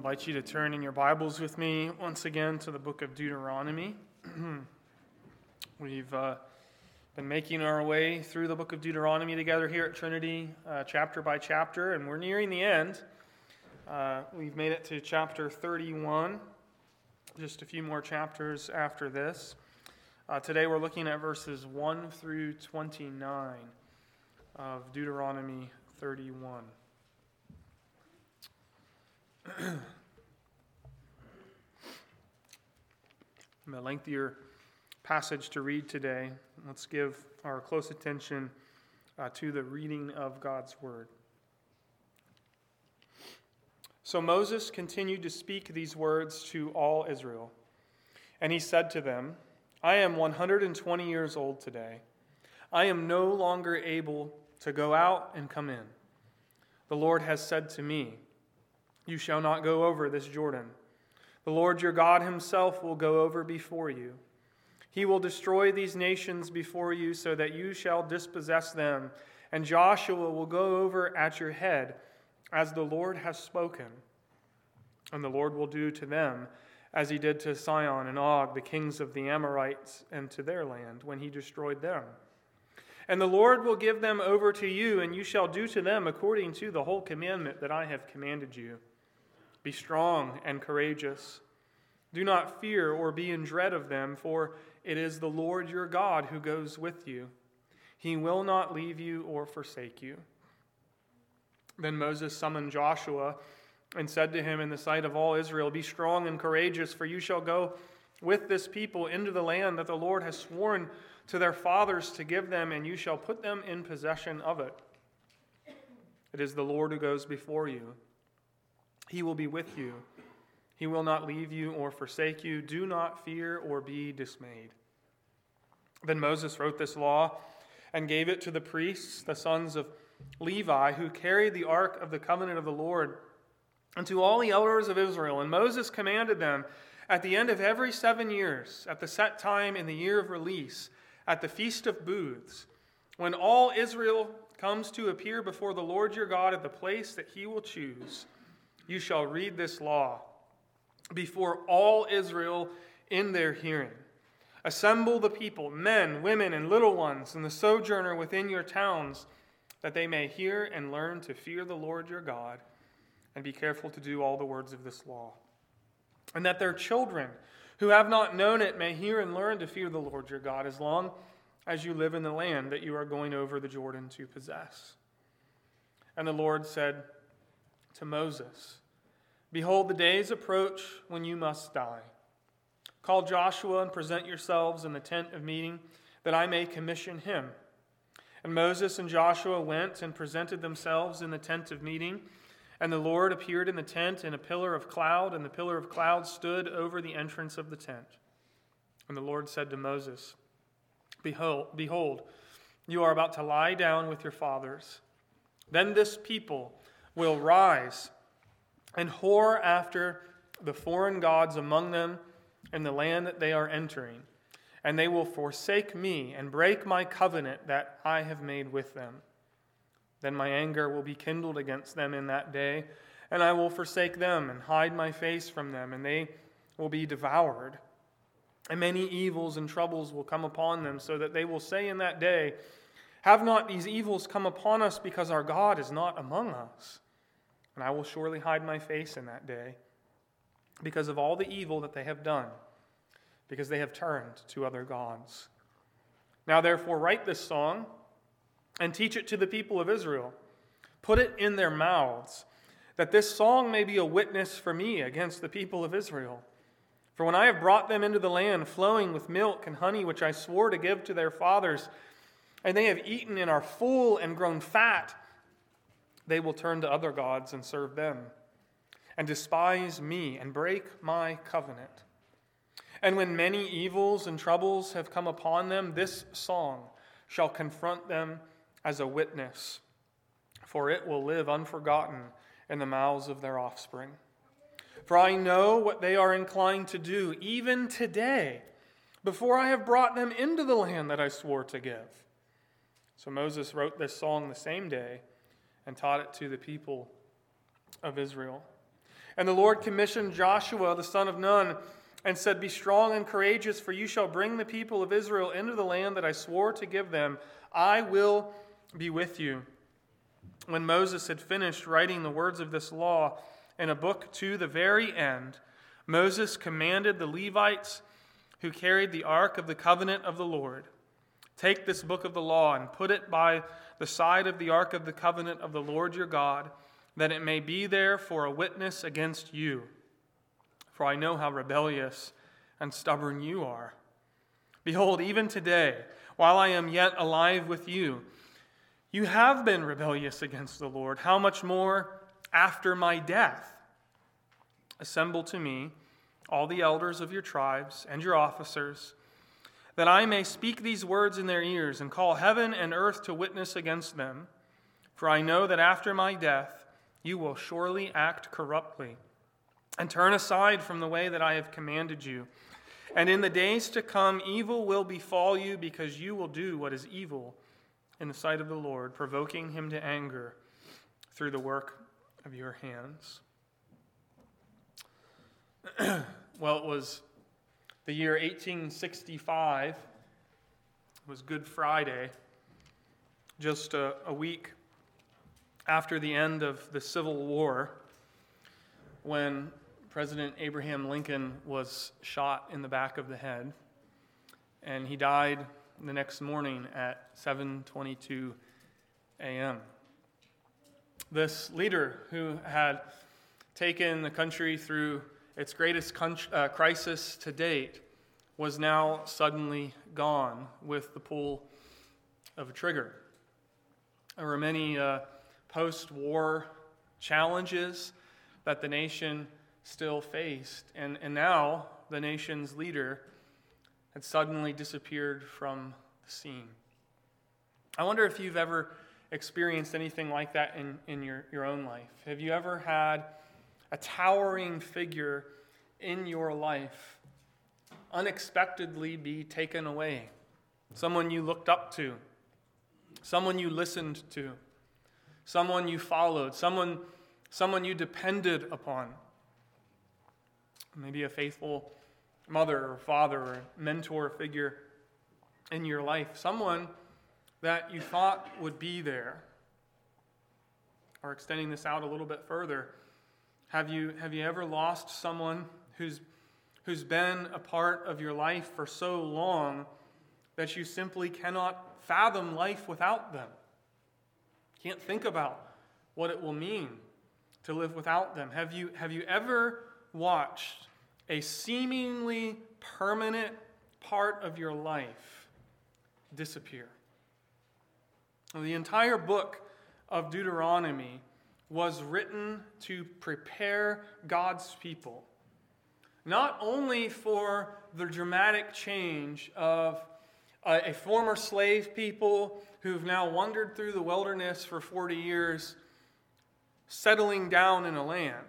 invite you to turn in your Bibles with me once again to the book of Deuteronomy. We've uh, been making our way through the book of Deuteronomy together here at Trinity, uh, chapter by chapter, and we're nearing the end. Uh, we've made it to chapter 31, just a few more chapters after this. Uh, today we're looking at verses 1 through 29 of Deuteronomy 31. a lengthier passage to read today. Let's give our close attention uh, to the reading of God's word. So Moses continued to speak these words to all Israel. And he said to them, I am 120 years old today. I am no longer able to go out and come in. The Lord has said to me, you shall not go over this Jordan. The Lord your God himself will go over before you. He will destroy these nations before you so that you shall dispossess them, and Joshua will go over at your head as the Lord has spoken. And the Lord will do to them as he did to Sihon and Og, the kings of the Amorites, and to their land when he destroyed them. And the Lord will give them over to you, and you shall do to them according to the whole commandment that I have commanded you. Be strong and courageous. Do not fear or be in dread of them, for it is the Lord your God who goes with you. He will not leave you or forsake you. Then Moses summoned Joshua and said to him in the sight of all Israel, Be strong and courageous, for you shall go with this people into the land that the Lord has sworn to their fathers to give them, and you shall put them in possession of it. It is the Lord who goes before you. He will be with you. He will not leave you or forsake you. Do not fear or be dismayed. Then Moses wrote this law and gave it to the priests, the sons of Levi, who carried the ark of the covenant of the Lord, and to all the elders of Israel. And Moses commanded them at the end of every seven years, at the set time in the year of release, at the feast of booths, when all Israel comes to appear before the Lord your God at the place that he will choose you shall read this law before all Israel in their hearing. Assemble the people, men, women, and little ones, and the sojourner within your towns, that they may hear and learn to fear the Lord your God, and be careful to do all the words of this law. And that their children, who have not known it, may hear and learn to fear the Lord your God, as long as you live in the land that you are going over the Jordan to possess. And the Lord said to Moses, Behold, the days approach when you must die. Call Joshua and present yourselves in the tent of meeting, that I may commission him. And Moses and Joshua went and presented themselves in the tent of meeting. And the Lord appeared in the tent in a pillar of cloud, and the pillar of cloud stood over the entrance of the tent. And the Lord said to Moses, Behold, behold, you are about to lie down with your fathers. Then this people will rise and whore after the foreign gods among them in the land that they are entering. And they will forsake me and break my covenant that I have made with them. Then my anger will be kindled against them in that day, and I will forsake them and hide my face from them, and they will be devoured. And many evils and troubles will come upon them, so that they will say in that day, Have not these evils come upon us because our God is not among us? And I will surely hide my face in that day because of all the evil that they have done, because they have turned to other gods. Now, therefore, write this song and teach it to the people of Israel. Put it in their mouths, that this song may be a witness for me against the people of Israel. For when I have brought them into the land flowing with milk and honey, which I swore to give to their fathers, and they have eaten and are full and grown fat, they will turn to other gods and serve them, and despise me and break my covenant. And when many evils and troubles have come upon them, this song shall confront them as a witness, for it will live unforgotten in the mouths of their offspring. For I know what they are inclined to do, even today, before I have brought them into the land that I swore to give. So Moses wrote this song the same day and taught it to the people of Israel. And the Lord commissioned Joshua, the son of Nun, and said, Be strong and courageous, for you shall bring the people of Israel into the land that I swore to give them. I will be with you. When Moses had finished writing the words of this law in a book to the very end, Moses commanded the Levites who carried the ark of the covenant of the Lord Take this book of the law and put it by the side of the ark of the covenant of the Lord your God, that it may be there for a witness against you. For I know how rebellious and stubborn you are. Behold, even today, while I am yet alive with you, you have been rebellious against the Lord. How much more after my death? Assemble to me all the elders of your tribes and your officers, that I may speak these words in their ears and call heaven and earth to witness against them. For I know that after my death you will surely act corruptly and turn aside from the way that I have commanded you. And in the days to come, evil will befall you because you will do what is evil in the sight of the Lord, provoking him to anger through the work of your hands. well, it was the year 1865. Was Good Friday, just a, a week after the end of the Civil War, when President Abraham Lincoln was shot in the back of the head, and he died the next morning at 7:22 a.m. This leader who had taken the country through its greatest con- uh, crisis to date was now suddenly gone with the pull of a trigger. There were many uh, post war challenges that the nation still faced, and, and now the nation's leader had suddenly disappeared from the scene. I wonder if you've ever experienced anything like that in, in your, your own life. Have you ever had a towering figure in your life unexpectedly be taken away? Someone you looked up to, someone you listened to, someone you followed, someone, someone you depended upon. Maybe a faithful mother or father or mentor figure in your life, someone that you thought would be there. Or extending this out a little bit further, have you, have you ever lost someone who's, who's been a part of your life for so long that you simply cannot fathom life without them? Can't think about what it will mean to live without them. Have you, have you ever watched a seemingly permanent part of your life disappear. The entire book of Deuteronomy was written to prepare God's people, not only for the dramatic change of a, former slave people who've now wandered through the wilderness for 40 years, settling down in a land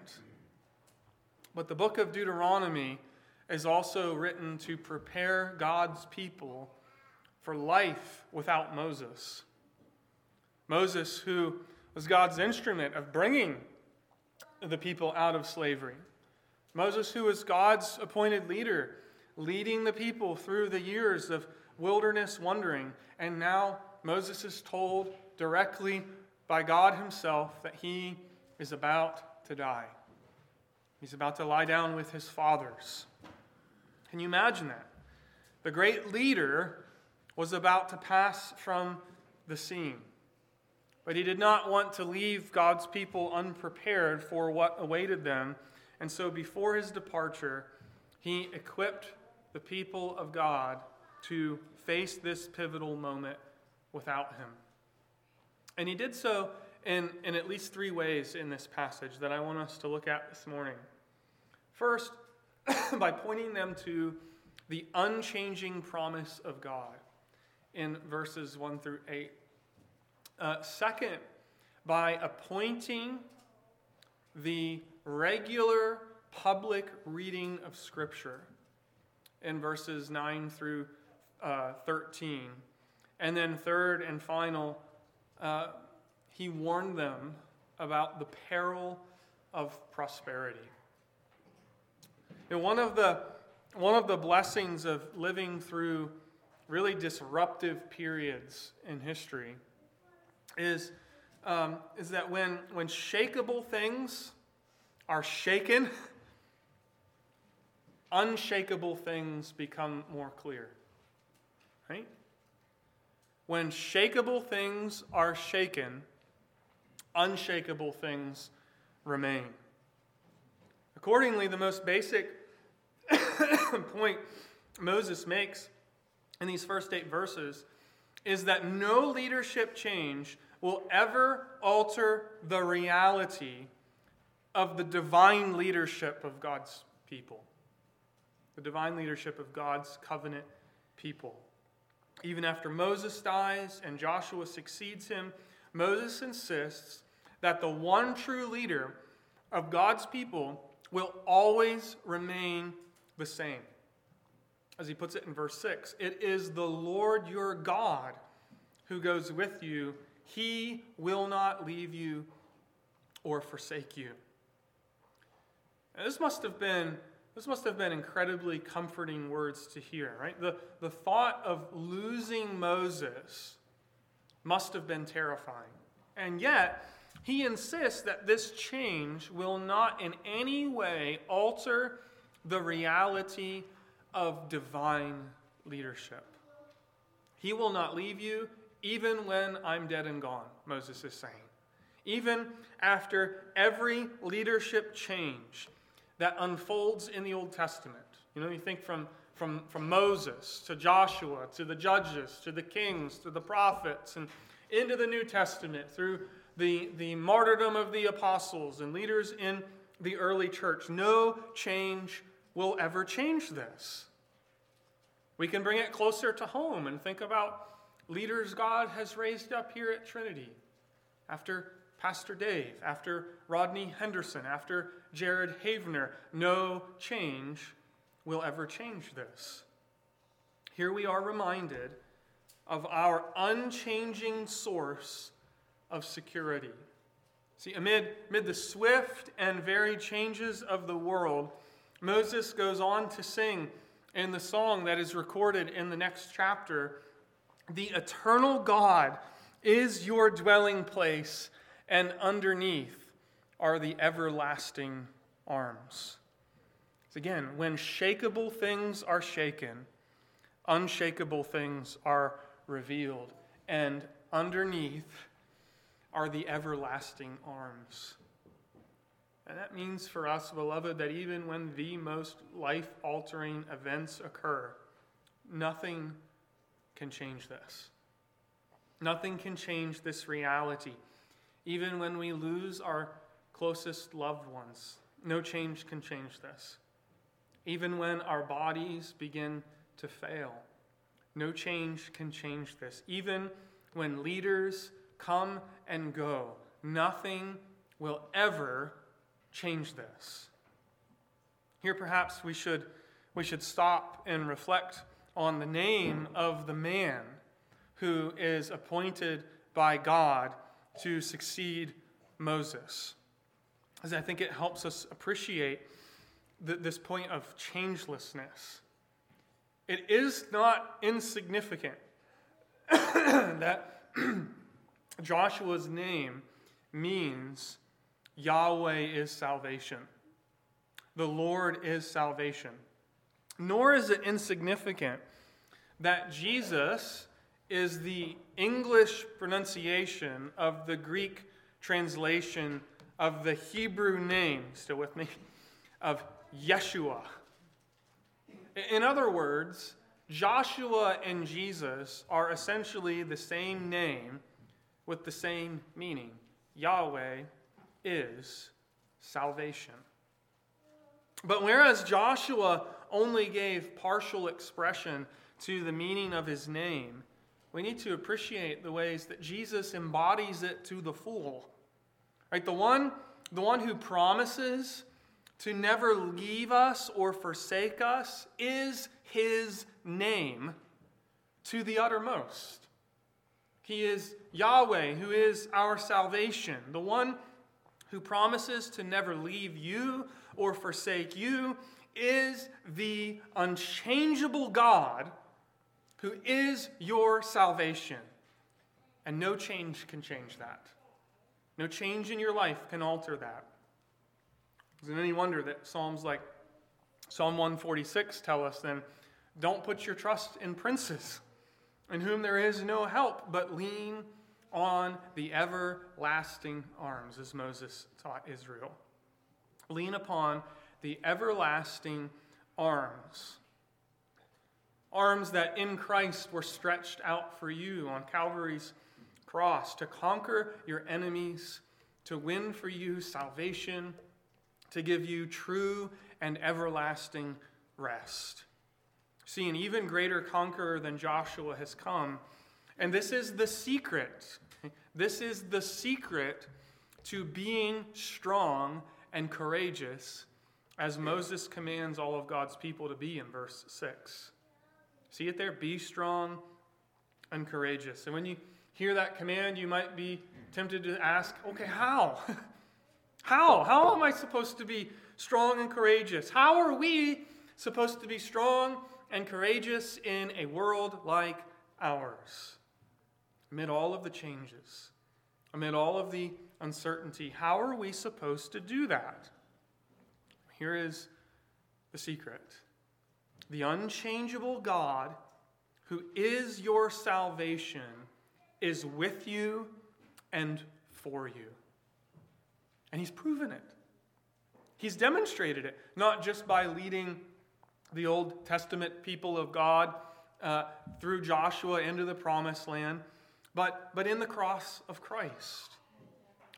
but the book of Deuteronomy is also written to prepare God's people for life without Moses. Moses, who was God's instrument of bringing the people out of slavery. Moses, who was God's appointed leader, leading the people through the years of wilderness wandering. And now Moses is told directly by God himself that he is about to die. He's about to lie down with his fathers. Can you imagine that? The great leader was about to pass from the scene. But he did not want to leave God's people unprepared for what awaited them. And so before his departure, he equipped the people of God to face this pivotal moment without him. And he did so in, in at least three ways in this passage that I want us to look at this morning. First, by pointing them to the unchanging promise of God in verses 1 through 8. Uh, second, by appointing the regular public reading of Scripture in verses 9 through uh, 13. And then, third and final, uh, he warned them about the peril of prosperity know, one of the one of the blessings of living through really disruptive periods in history is, um, is that when, when shakable things are shaken, unshakable things become more clear. Right? When shakable things are shaken, unshakable things remain. Accordingly, the most basic point Moses makes in these first eight verses is that no leadership change will ever alter the reality of the divine leadership of God's people, the divine leadership of God's covenant people. Even after Moses dies and Joshua succeeds him, Moses insists that the one true leader of God's people will always remain the same. As he puts it in verse 6, it is the Lord your God who goes with you. He will not leave you or forsake you. And this must have been this must have been incredibly comforting words to hear, right? The, the thought of losing Moses must have been terrifying. And yet, he insists that this change will not in any way alter the reality of divine leadership. He will not leave you even when I'm dead and gone, Moses is saying. Even after every leadership change that unfolds in the Old Testament. You know, you think from, from, from Moses to Joshua to the judges to the kings to the prophets and into the New Testament through the, the martyrdom of the apostles and leaders in the early church. No change will ever change this. We can bring it closer to home and think about leaders God has raised up here at Trinity after Pastor Dave, after Rodney Henderson, after Jared Havener. No change will ever change this. Here we are reminded of our unchanging source of security. See, amid, amid the swift and varied changes of the world, Moses goes on to sing in the song that is recorded in the next chapter The eternal God is your dwelling place, and underneath are the everlasting arms. So again, when shakable things are shaken, unshakable things are revealed, and underneath are the everlasting arms. And that means for us, beloved, that even when the most life altering events occur, nothing can change this. Nothing can change this reality. Even when we lose our closest loved ones, no change can change this. Even when our bodies begin to fail, no change can change this. Even when leaders come and go, nothing will ever change this. Here, perhaps we should, we should stop and reflect on the name of the man who is appointed by God to succeed Moses. As I think it helps us appreciate the, this point of changelessness. It is not insignificant that Joshua's name means Yahweh is salvation. The Lord is salvation. Nor is it insignificant that Jesus is the English pronunciation of the Greek translation of the Hebrew name, still with me, of Yeshua. In other words, Joshua and Jesus are essentially the same name with the same meaning Yahweh is salvation. But whereas Joshua only gave partial expression to the meaning of his name, we need to appreciate the ways that Jesus embodies it to the full. Right? The one, the one who promises to never leave us or forsake us is his name to the uttermost. He is Yahweh, who is our salvation, the one who promises to never leave you or forsake you, is the unchangeable God who is your salvation. And no change can change that. No change in your life can alter that. Is it any wonder that Psalms like Psalm 146 tell us then, don't put your trust in princes, in whom there is no help, but lean on the everlasting arms, as Moses taught Israel. Lean upon the everlasting arms. Arms that in Christ were stretched out for you on Calvary's cross to conquer your enemies, to win for you salvation, to give you true and everlasting rest. See, an even greater conqueror than Joshua has come. And this is the secret. This is the secret to being strong and courageous, as Moses commands all of God's people to be in verse 6. See it there? Be strong and courageous. And when you hear that command, you might be tempted to ask, okay, how? how? How am I supposed to be strong and courageous? How are we supposed to be strong and courageous in a world like ours? Amid all of the changes, amid all of the uncertainty, how are we supposed to do that? Here is the secret the unchangeable God who is your salvation is with you and for you. And he's proven it. He's demonstrated it, not just by leading the Old Testament people of God uh, through Joshua into the promised land, but, but in the cross of Christ.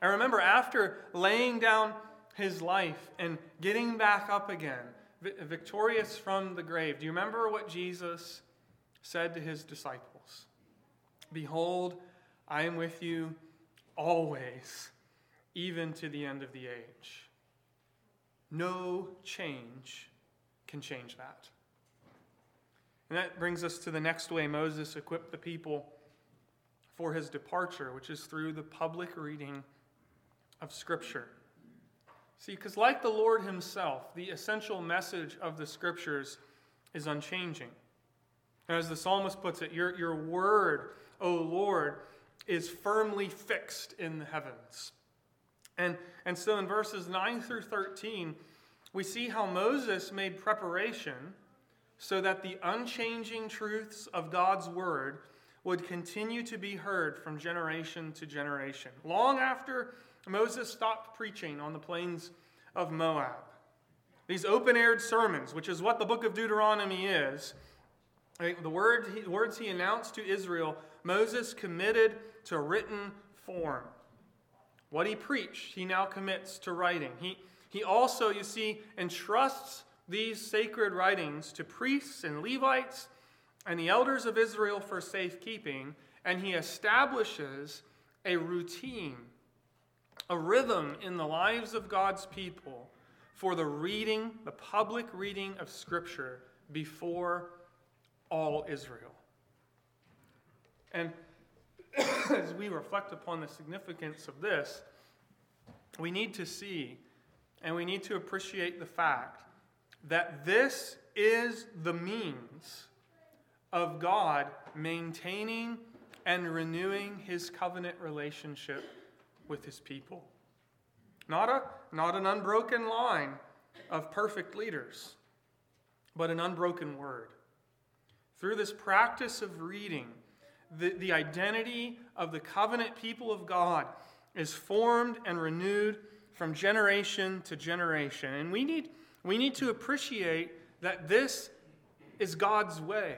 I remember after laying down his life and getting back up again, victorious from the grave, do you remember what Jesus said to his disciples? Behold, I am with you always, even to the end of the age. No change can change that. And that brings us to the next way Moses equipped the people for his departure, which is through the public reading of Scripture. See, because like the Lord Himself, the essential message of the Scriptures is unchanging. As the psalmist puts it, your, your word, O Lord, is firmly fixed in the heavens. And, and so in verses 9 through 13, we see how Moses made preparation so that the unchanging truths of God's word would continue to be heard from generation to generation, long after Moses stopped preaching on the plains of Moab. These open aired sermons, which is what the book of Deuteronomy is, eh, the word, words he announced to Israel, Moses committed to written form. What he preached, he now commits to writing. He, he also, you see, entrusts these sacred writings to priests and Levites and the elders of Israel for safekeeping, and he establishes a routine, a rhythm in the lives of God's people for the reading, the public reading of Scripture before all Israel. And as we reflect upon the significance of this, we need to see and we need to appreciate the fact that this is the means of God maintaining and renewing his covenant relationship with his people. Not, a, not an unbroken line of perfect leaders, but an unbroken word. Through this practice of reading, the, the identity of the covenant people of God is formed and renewed from generation to generation. And we need, we need to appreciate that this is God's way.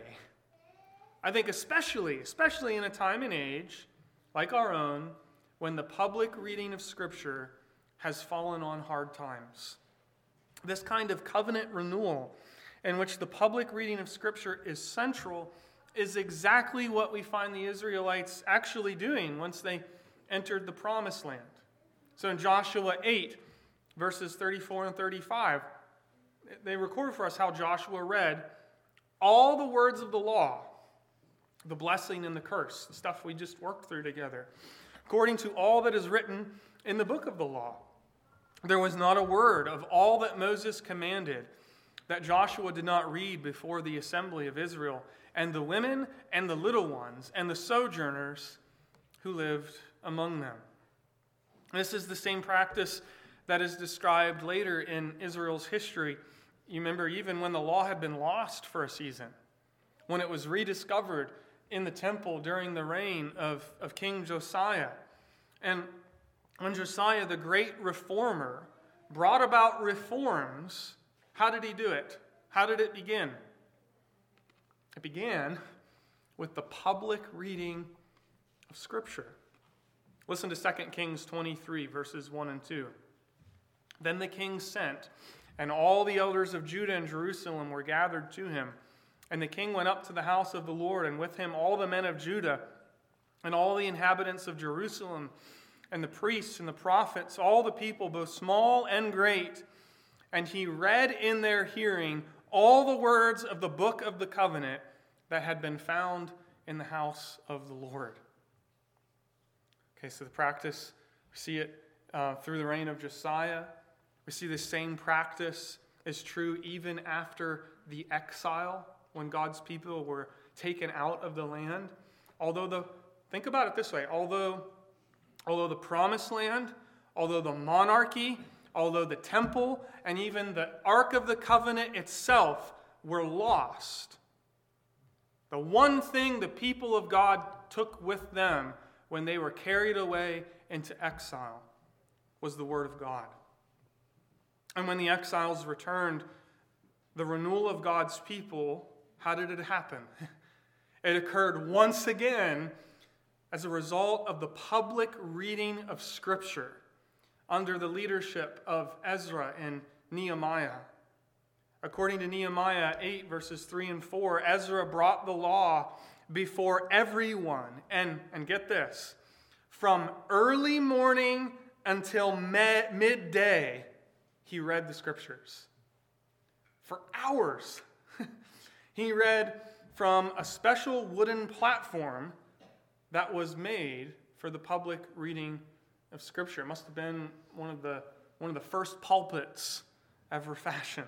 I think, especially, especially in a time and age like our own, when the public reading of Scripture has fallen on hard times. This kind of covenant renewal, in which the public reading of Scripture is central, is exactly what we find the Israelites actually doing once they entered the promised land. So in Joshua 8, verses 34 and 35, they record for us how Joshua read all the words of the law the blessing and the curse, the stuff we just worked through together, according to all that is written in the book of the law. There was not a word of all that Moses commanded that Joshua did not read before the assembly of Israel, and the women and the little ones and the sojourners who lived among them. This is the same practice that is described later in Israel's history. You remember, even when the law had been lost for a season, when it was rediscovered in the temple during the reign of, of King Josiah. And when Josiah, the great reformer, brought about reforms, how did he do it? How did it begin? It began with the public reading of Scripture. Listen to 2 Kings 23, verses 1 and 2. Then the king sent, and all the elders of Judah and Jerusalem were gathered to him. And the king went up to the house of the Lord, and with him all the men of Judah, and all the inhabitants of Jerusalem, and the priests and the prophets, all the people, both small and great. And he read in their hearing all the words of the book of the covenant that had been found in the house of the Lord. Okay, so the practice, we see it uh, through the reign of Josiah. We see the same practice is true even after the exile when God's people were taken out of the land. Although the think about it this way, although although the promised land, although the monarchy, although the temple and even the ark of the covenant itself were lost, the one thing the people of God took with them when they were carried away into exile was the word of God. And when the exiles returned, the renewal of God's people how did it happen? It occurred once again as a result of the public reading of Scripture under the leadership of Ezra and Nehemiah. According to Nehemiah 8, verses 3 and 4, Ezra brought the law before everyone. And, and get this from early morning until midday, he read the Scriptures for hours. He read from a special wooden platform that was made for the public reading of Scripture. It must have been one of the, one of the first pulpits ever fashioned.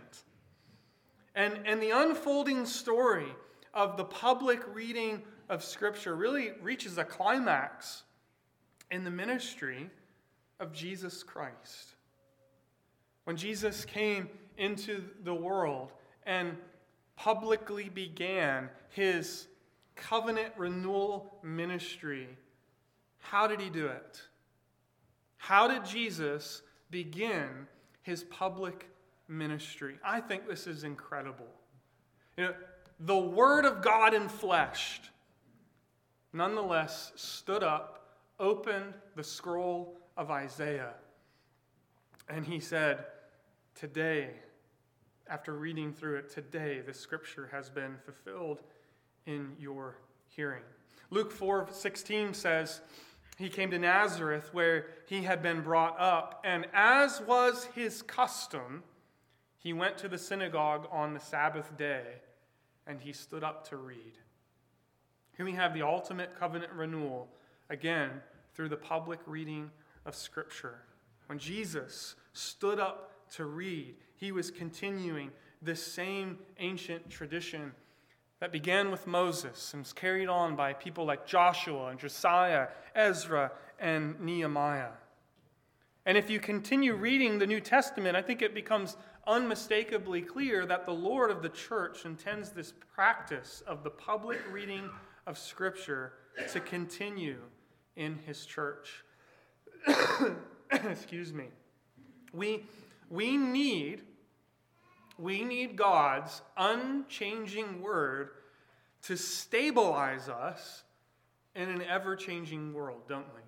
And, and the unfolding story of the public reading of Scripture really reaches a climax in the ministry of Jesus Christ. When Jesus came into the world and publicly began his covenant renewal ministry. How did he do it? How did Jesus begin his public ministry? I think this is incredible. You know, the Word of God in flesh, nonetheless, stood up, opened the scroll of Isaiah, and he said, Today, after reading through it today, the scripture has been fulfilled in your hearing. Luke 4 16 says, He came to Nazareth where he had been brought up, and as was his custom, he went to the synagogue on the Sabbath day and he stood up to read. Here we have the ultimate covenant renewal, again, through the public reading of Scripture. When Jesus stood up to read, he was continuing this same ancient tradition that began with Moses and was carried on by people like Joshua and Josiah, Ezra, and Nehemiah. And if you continue reading the New Testament, I think it becomes unmistakably clear that the Lord of the church intends this practice of the public reading of Scripture to continue in his church. Excuse me. We we need, we need God's unchanging word to stabilize us in an ever changing world, don't we?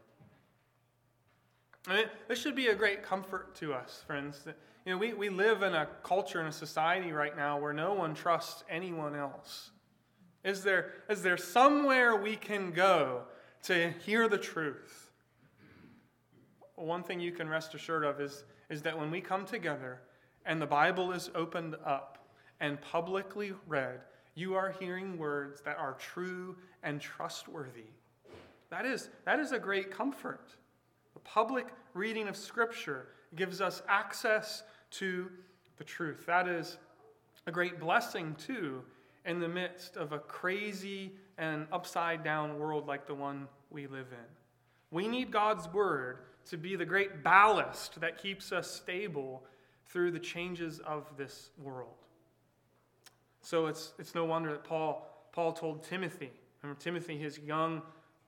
I mean, this should be a great comfort to us, friends. You know, we, we live in a culture and a society right now where no one trusts anyone else. Is there, is there somewhere we can go to hear the truth? one thing you can rest assured of is is that when we come together and the Bible is opened up and publicly read, you are hearing words that are true and trustworthy. That is, that is a great comfort. The public reading of Scripture gives us access to the truth. That is a great blessing, too, in the midst of a crazy and upside down world like the one we live in. We need God's word to be the great ballast that keeps us stable through the changes of this world. So it's, it's no wonder that Paul, Paul told Timothy, remember Timothy, his young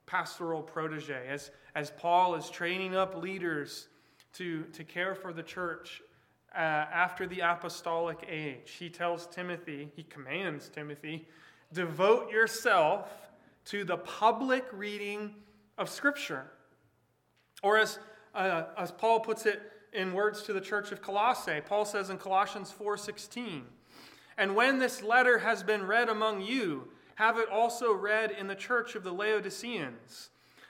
pastoral protege, as, as Paul is training up leaders to, to care for the church uh, after the apostolic age, he tells Timothy, he commands Timothy, devote yourself to the public reading of Scripture. Or as, uh, as Paul puts it in words to the church of Colossae, Paul says in Colossians 4:16, "And when this letter has been read among you, have it also read in the church of the Laodiceans,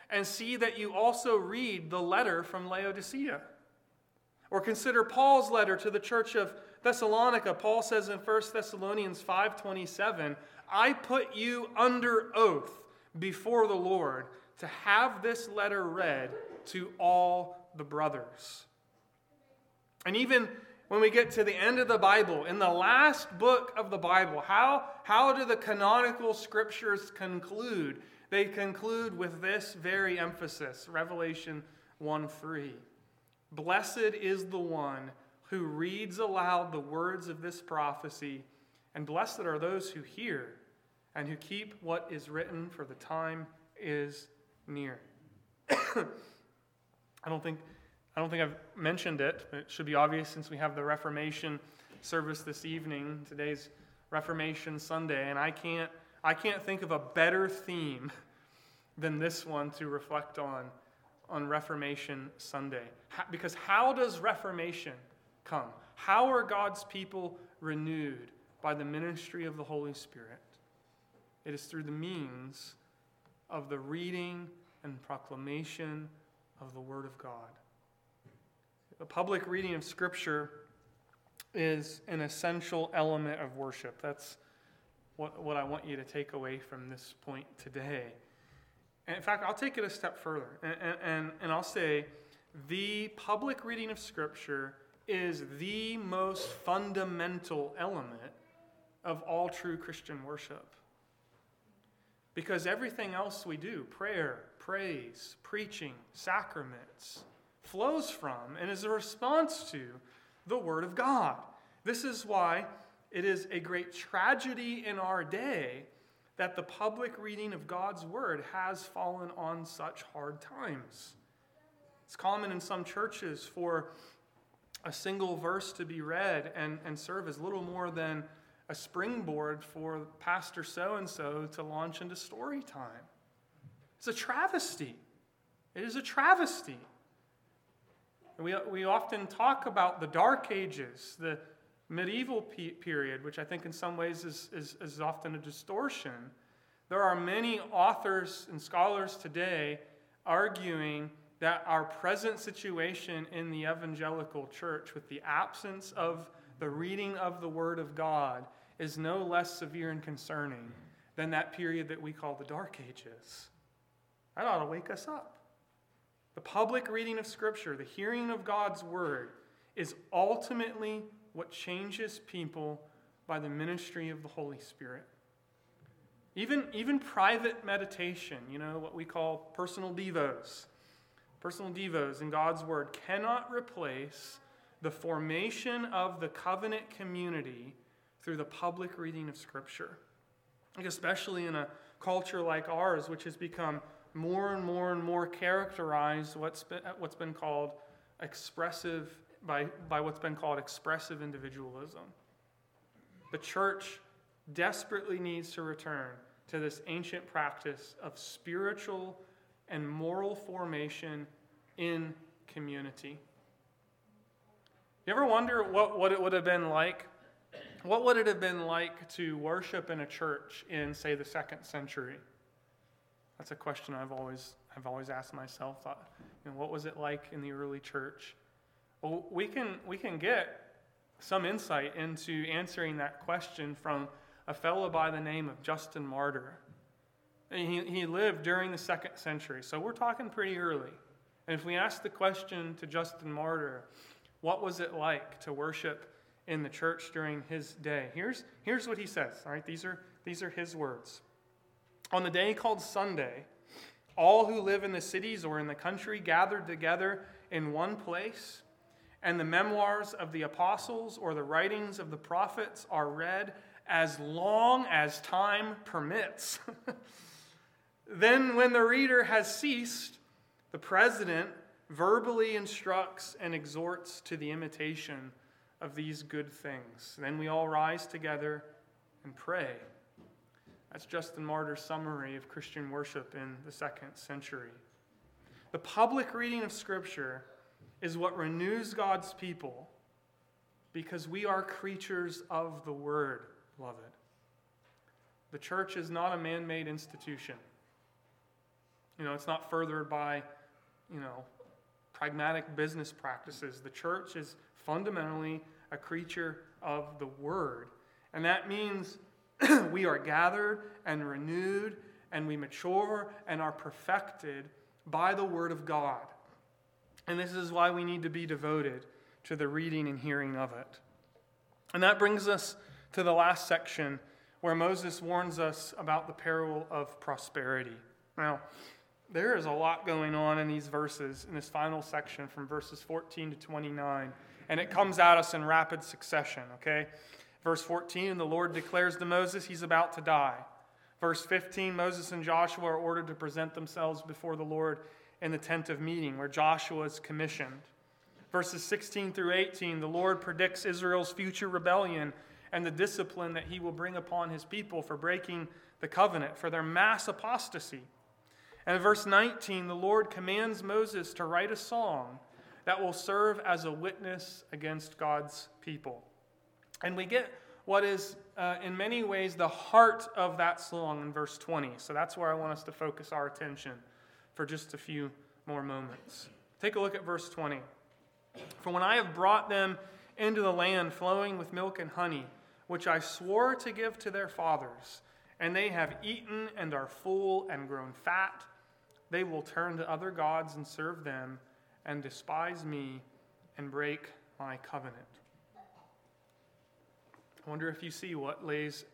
and see that you also read the letter from Laodicea." Or consider Paul's letter to the church of Thessalonica. Paul says in 1 Thessalonians 5:27, "I put you under oath before the Lord to have this letter read to all the brothers. And even when we get to the end of the Bible, in the last book of the Bible, how, how do the canonical scriptures conclude? They conclude with this very emphasis Revelation 1 3. Blessed is the one who reads aloud the words of this prophecy, and blessed are those who hear and who keep what is written, for the time is near. I don't think I don't think I've mentioned it, it should be obvious since we have the Reformation service this evening. Today's Reformation Sunday, and I can't I can't think of a better theme than this one to reflect on on Reformation Sunday. How, because how does Reformation come? How are God's people renewed by the ministry of the Holy Spirit? It is through the means of the reading and proclamation of the Word of God. The public reading of Scripture is an essential element of worship. That's what, what I want you to take away from this point today. And in fact, I'll take it a step further, and, and, and I'll say the public reading of Scripture is the most fundamental element of all true Christian worship. Because everything else we do, prayer, praise, preaching, sacraments, flows from and is a response to the Word of God. This is why it is a great tragedy in our day that the public reading of God's Word has fallen on such hard times. It's common in some churches for a single verse to be read and, and serve as little more than a springboard for Pastor so and so to launch into story time. It's a travesty. It is a travesty. We, we often talk about the Dark Ages, the medieval pe- period, which I think in some ways is, is, is often a distortion. There are many authors and scholars today arguing that our present situation in the evangelical church, with the absence of the reading of the Word of God, is no less severe and concerning than that period that we call the Dark Ages. That ought to wake us up. The public reading of Scripture, the hearing of God's Word, is ultimately what changes people by the ministry of the Holy Spirit. Even, even private meditation, you know, what we call personal devos, personal devos in God's Word, cannot replace the formation of the covenant community through the public reading of Scripture. Like especially in a culture like ours, which has become more and more and more characterized what's been, what's been called expressive by, by what's been called expressive individualism. The church desperately needs to return to this ancient practice of spiritual and moral formation in community. You ever wonder what, what it would have been like what would it have been like to worship in a church in, say, the second century? That's a question I've always, I've always asked myself. Thought, you know, what was it like in the early church? Well, we can, we can get some insight into answering that question from a fellow by the name of Justin Martyr. He, he lived during the second century, so we're talking pretty early. And if we ask the question to Justin Martyr, what was it like to worship in the church during his day. Here's, here's what he says. All right, these are, these are his words. On the day called Sunday, all who live in the cities or in the country gathered together in one place, and the memoirs of the apostles or the writings of the prophets are read as long as time permits. then, when the reader has ceased, the president verbally instructs and exhorts to the imitation of these good things. Then we all rise together and pray. That's Justin Martyr's summary of Christian worship in the second century. The public reading of Scripture is what renews God's people because we are creatures of the Word, beloved. The church is not a man made institution. You know, it's not furthered by, you know, pragmatic business practices. The church is fundamentally a creature of the Word. And that means we are gathered and renewed and we mature and are perfected by the Word of God. And this is why we need to be devoted to the reading and hearing of it. And that brings us to the last section where Moses warns us about the peril of prosperity. Now, there is a lot going on in these verses, in this final section from verses 14 to 29, and it comes at us in rapid succession, okay? Verse 14, the Lord declares to Moses he's about to die. Verse 15, Moses and Joshua are ordered to present themselves before the Lord in the tent of meeting, where Joshua is commissioned. Verses 16 through 18, the Lord predicts Israel's future rebellion and the discipline that he will bring upon his people for breaking the covenant, for their mass apostasy. And in verse 19, the Lord commands Moses to write a song that will serve as a witness against God's people. And we get what is, uh, in many ways, the heart of that song in verse 20. So that's where I want us to focus our attention for just a few more moments. Take a look at verse 20. For when I have brought them into the land flowing with milk and honey, which I swore to give to their fathers, and they have eaten and are full and grown fat, they will turn to other gods and serve them, and despise me and break my covenant. I wonder if you see what lays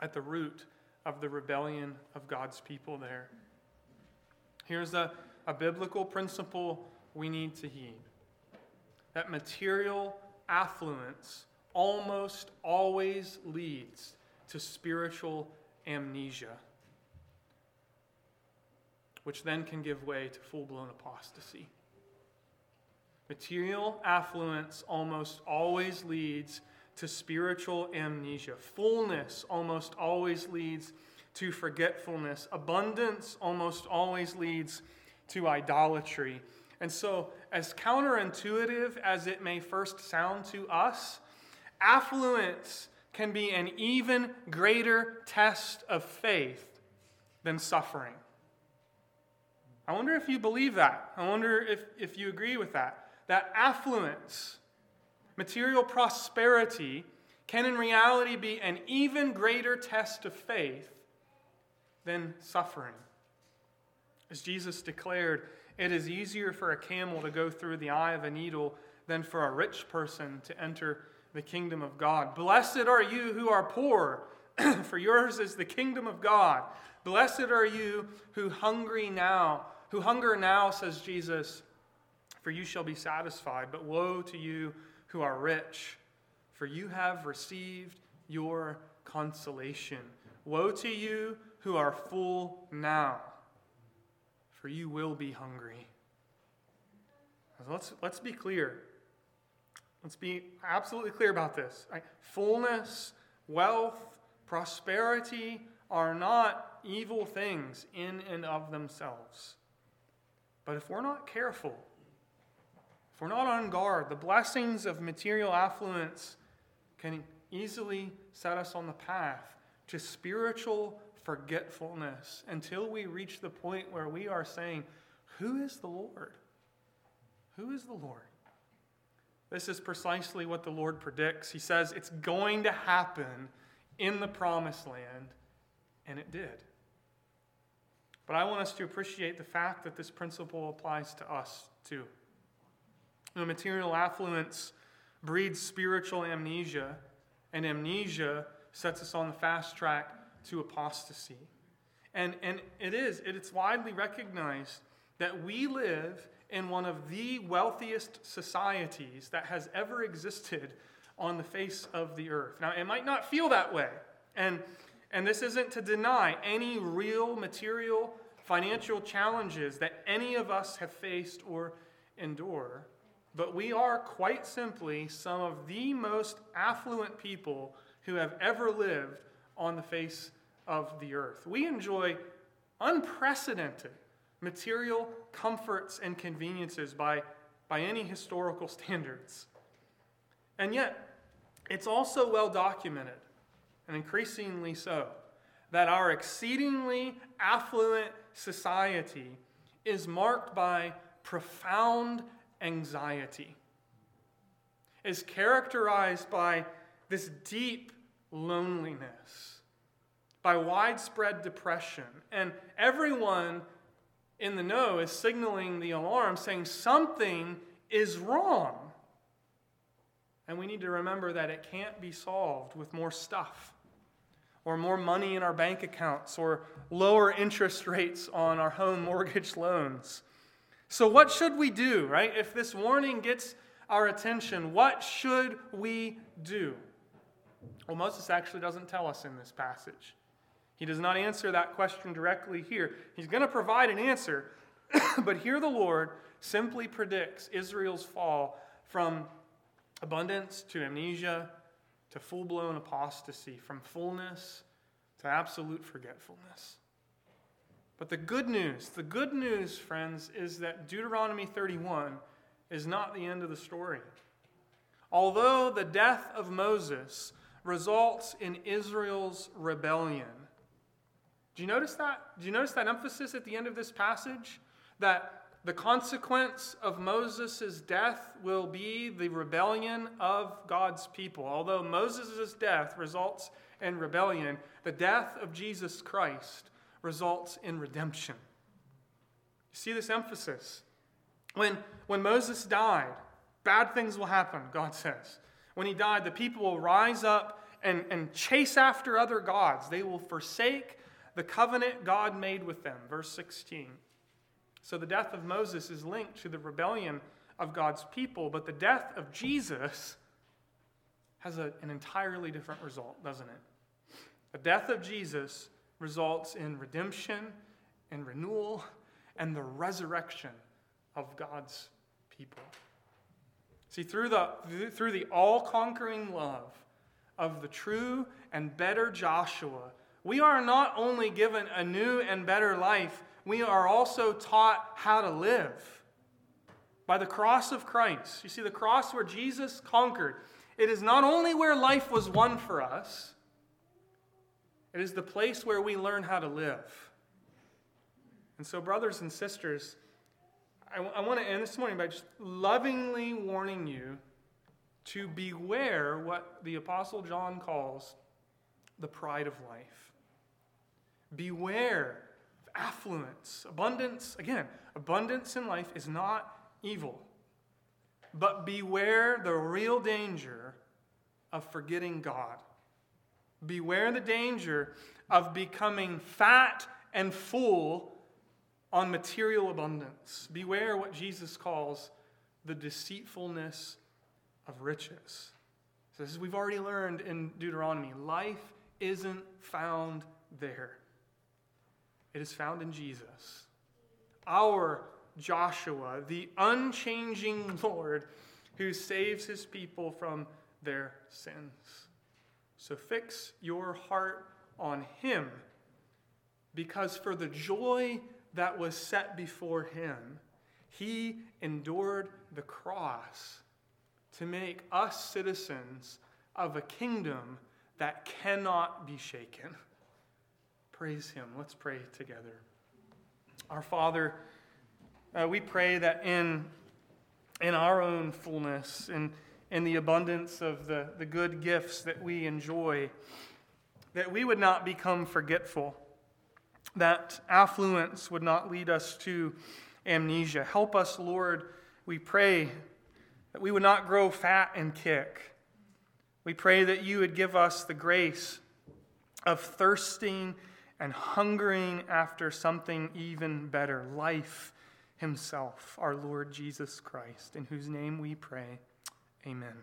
at the root of the rebellion of God's people there. Here's a, a biblical principle we need to heed that material affluence almost always leads to spiritual amnesia which then can give way to full blown apostasy. Material affluence almost always leads to spiritual amnesia. Fullness almost always leads to forgetfulness. Abundance almost always leads to idolatry. And so, as counterintuitive as it may first sound to us, affluence can be an even greater test of faith than suffering. I wonder if you believe that. I wonder if, if you agree with that. That affluence, material prosperity, can in reality be an even greater test of faith than suffering. As Jesus declared, it is easier for a camel to go through the eye of a needle than for a rich person to enter the kingdom of God. Blessed are you who are poor, for yours is the kingdom of God. Blessed are you who hungry now who hunger now, says Jesus, for you shall be satisfied. But woe to you who are rich, for you have received your consolation. Woe to you who are full now, for you will be hungry. Let's, let's be clear. Let's be absolutely clear about this. Right? Fullness, wealth, prosperity are not evil things in and of themselves. But if we're not careful, if we're not on guard, the blessings of material affluence can easily set us on the path to spiritual forgetfulness until we reach the point where we are saying, Who is the Lord? Who is the Lord? This is precisely what the Lord predicts. He says it's going to happen in the promised land, and it did. But I want us to appreciate the fact that this principle applies to us too. The material affluence breeds spiritual amnesia, and amnesia sets us on the fast track to apostasy. And, and it is, it's widely recognized that we live in one of the wealthiest societies that has ever existed on the face of the earth. Now, it might not feel that way. And, and this isn't to deny any real material financial challenges that any of us have faced or endure. But we are quite simply some of the most affluent people who have ever lived on the face of the earth. We enjoy unprecedented material comforts and conveniences by, by any historical standards. And yet, it's also well documented, and increasingly so, that our exceedingly affluent society is marked by profound anxiety, is characterized by this deep loneliness, by widespread depression. And everyone in the know is signaling the alarm, saying something is wrong. And we need to remember that it can't be solved with more stuff or more money in our bank accounts or lower interest rates on our home mortgage loans. So, what should we do, right? If this warning gets our attention, what should we do? Well, Moses actually doesn't tell us in this passage. He does not answer that question directly here. He's going to provide an answer, but here the Lord simply predicts Israel's fall from abundance to amnesia to full blown apostasy, from fullness to absolute forgetfulness. But the good news, the good news, friends, is that Deuteronomy 31 is not the end of the story. Although the death of Moses results in Israel's rebellion, do you notice that? Do you notice that emphasis at the end of this passage? That the consequence of Moses' death will be the rebellion of God's people. Although Moses' death results in rebellion, the death of Jesus Christ results in redemption. You see this emphasis? When, when Moses died, bad things will happen, God says. When he died, the people will rise up and, and chase after other gods. They will forsake the covenant God made with them. Verse 16. So the death of Moses is linked to the rebellion of God's people, but the death of Jesus has a, an entirely different result, doesn't it? The death of Jesus results in redemption and renewal and the resurrection of God's people. See, through the, through the all conquering love of the true and better Joshua, we are not only given a new and better life, we are also taught how to live. By the cross of Christ. You see, the cross where Jesus conquered, it is not only where life was won for us, it is the place where we learn how to live. And so, brothers and sisters, I, w- I want to end this morning by just lovingly warning you to beware what the Apostle John calls the pride of life. Beware affluence, abundance. Again, abundance in life is not evil. But beware the real danger of forgetting God. Beware the danger of becoming fat and full on material abundance. Beware what Jesus calls the deceitfulness of riches. So, as we've already learned in Deuteronomy, life isn't found there. It is found in Jesus. Our Joshua, the unchanging Lord who saves his people from their sins. So fix your heart on him, because for the joy that was set before him, he endured the cross to make us citizens of a kingdom that cannot be shaken. Praise Him. Let's pray together. Our Father, uh, we pray that in, in our own fullness, in, in the abundance of the, the good gifts that we enjoy, that we would not become forgetful, that affluence would not lead us to amnesia. Help us, Lord, we pray, that we would not grow fat and kick. We pray that you would give us the grace of thirsting and hungering after something even better life Himself, our Lord Jesus Christ, in whose name we pray. Amen.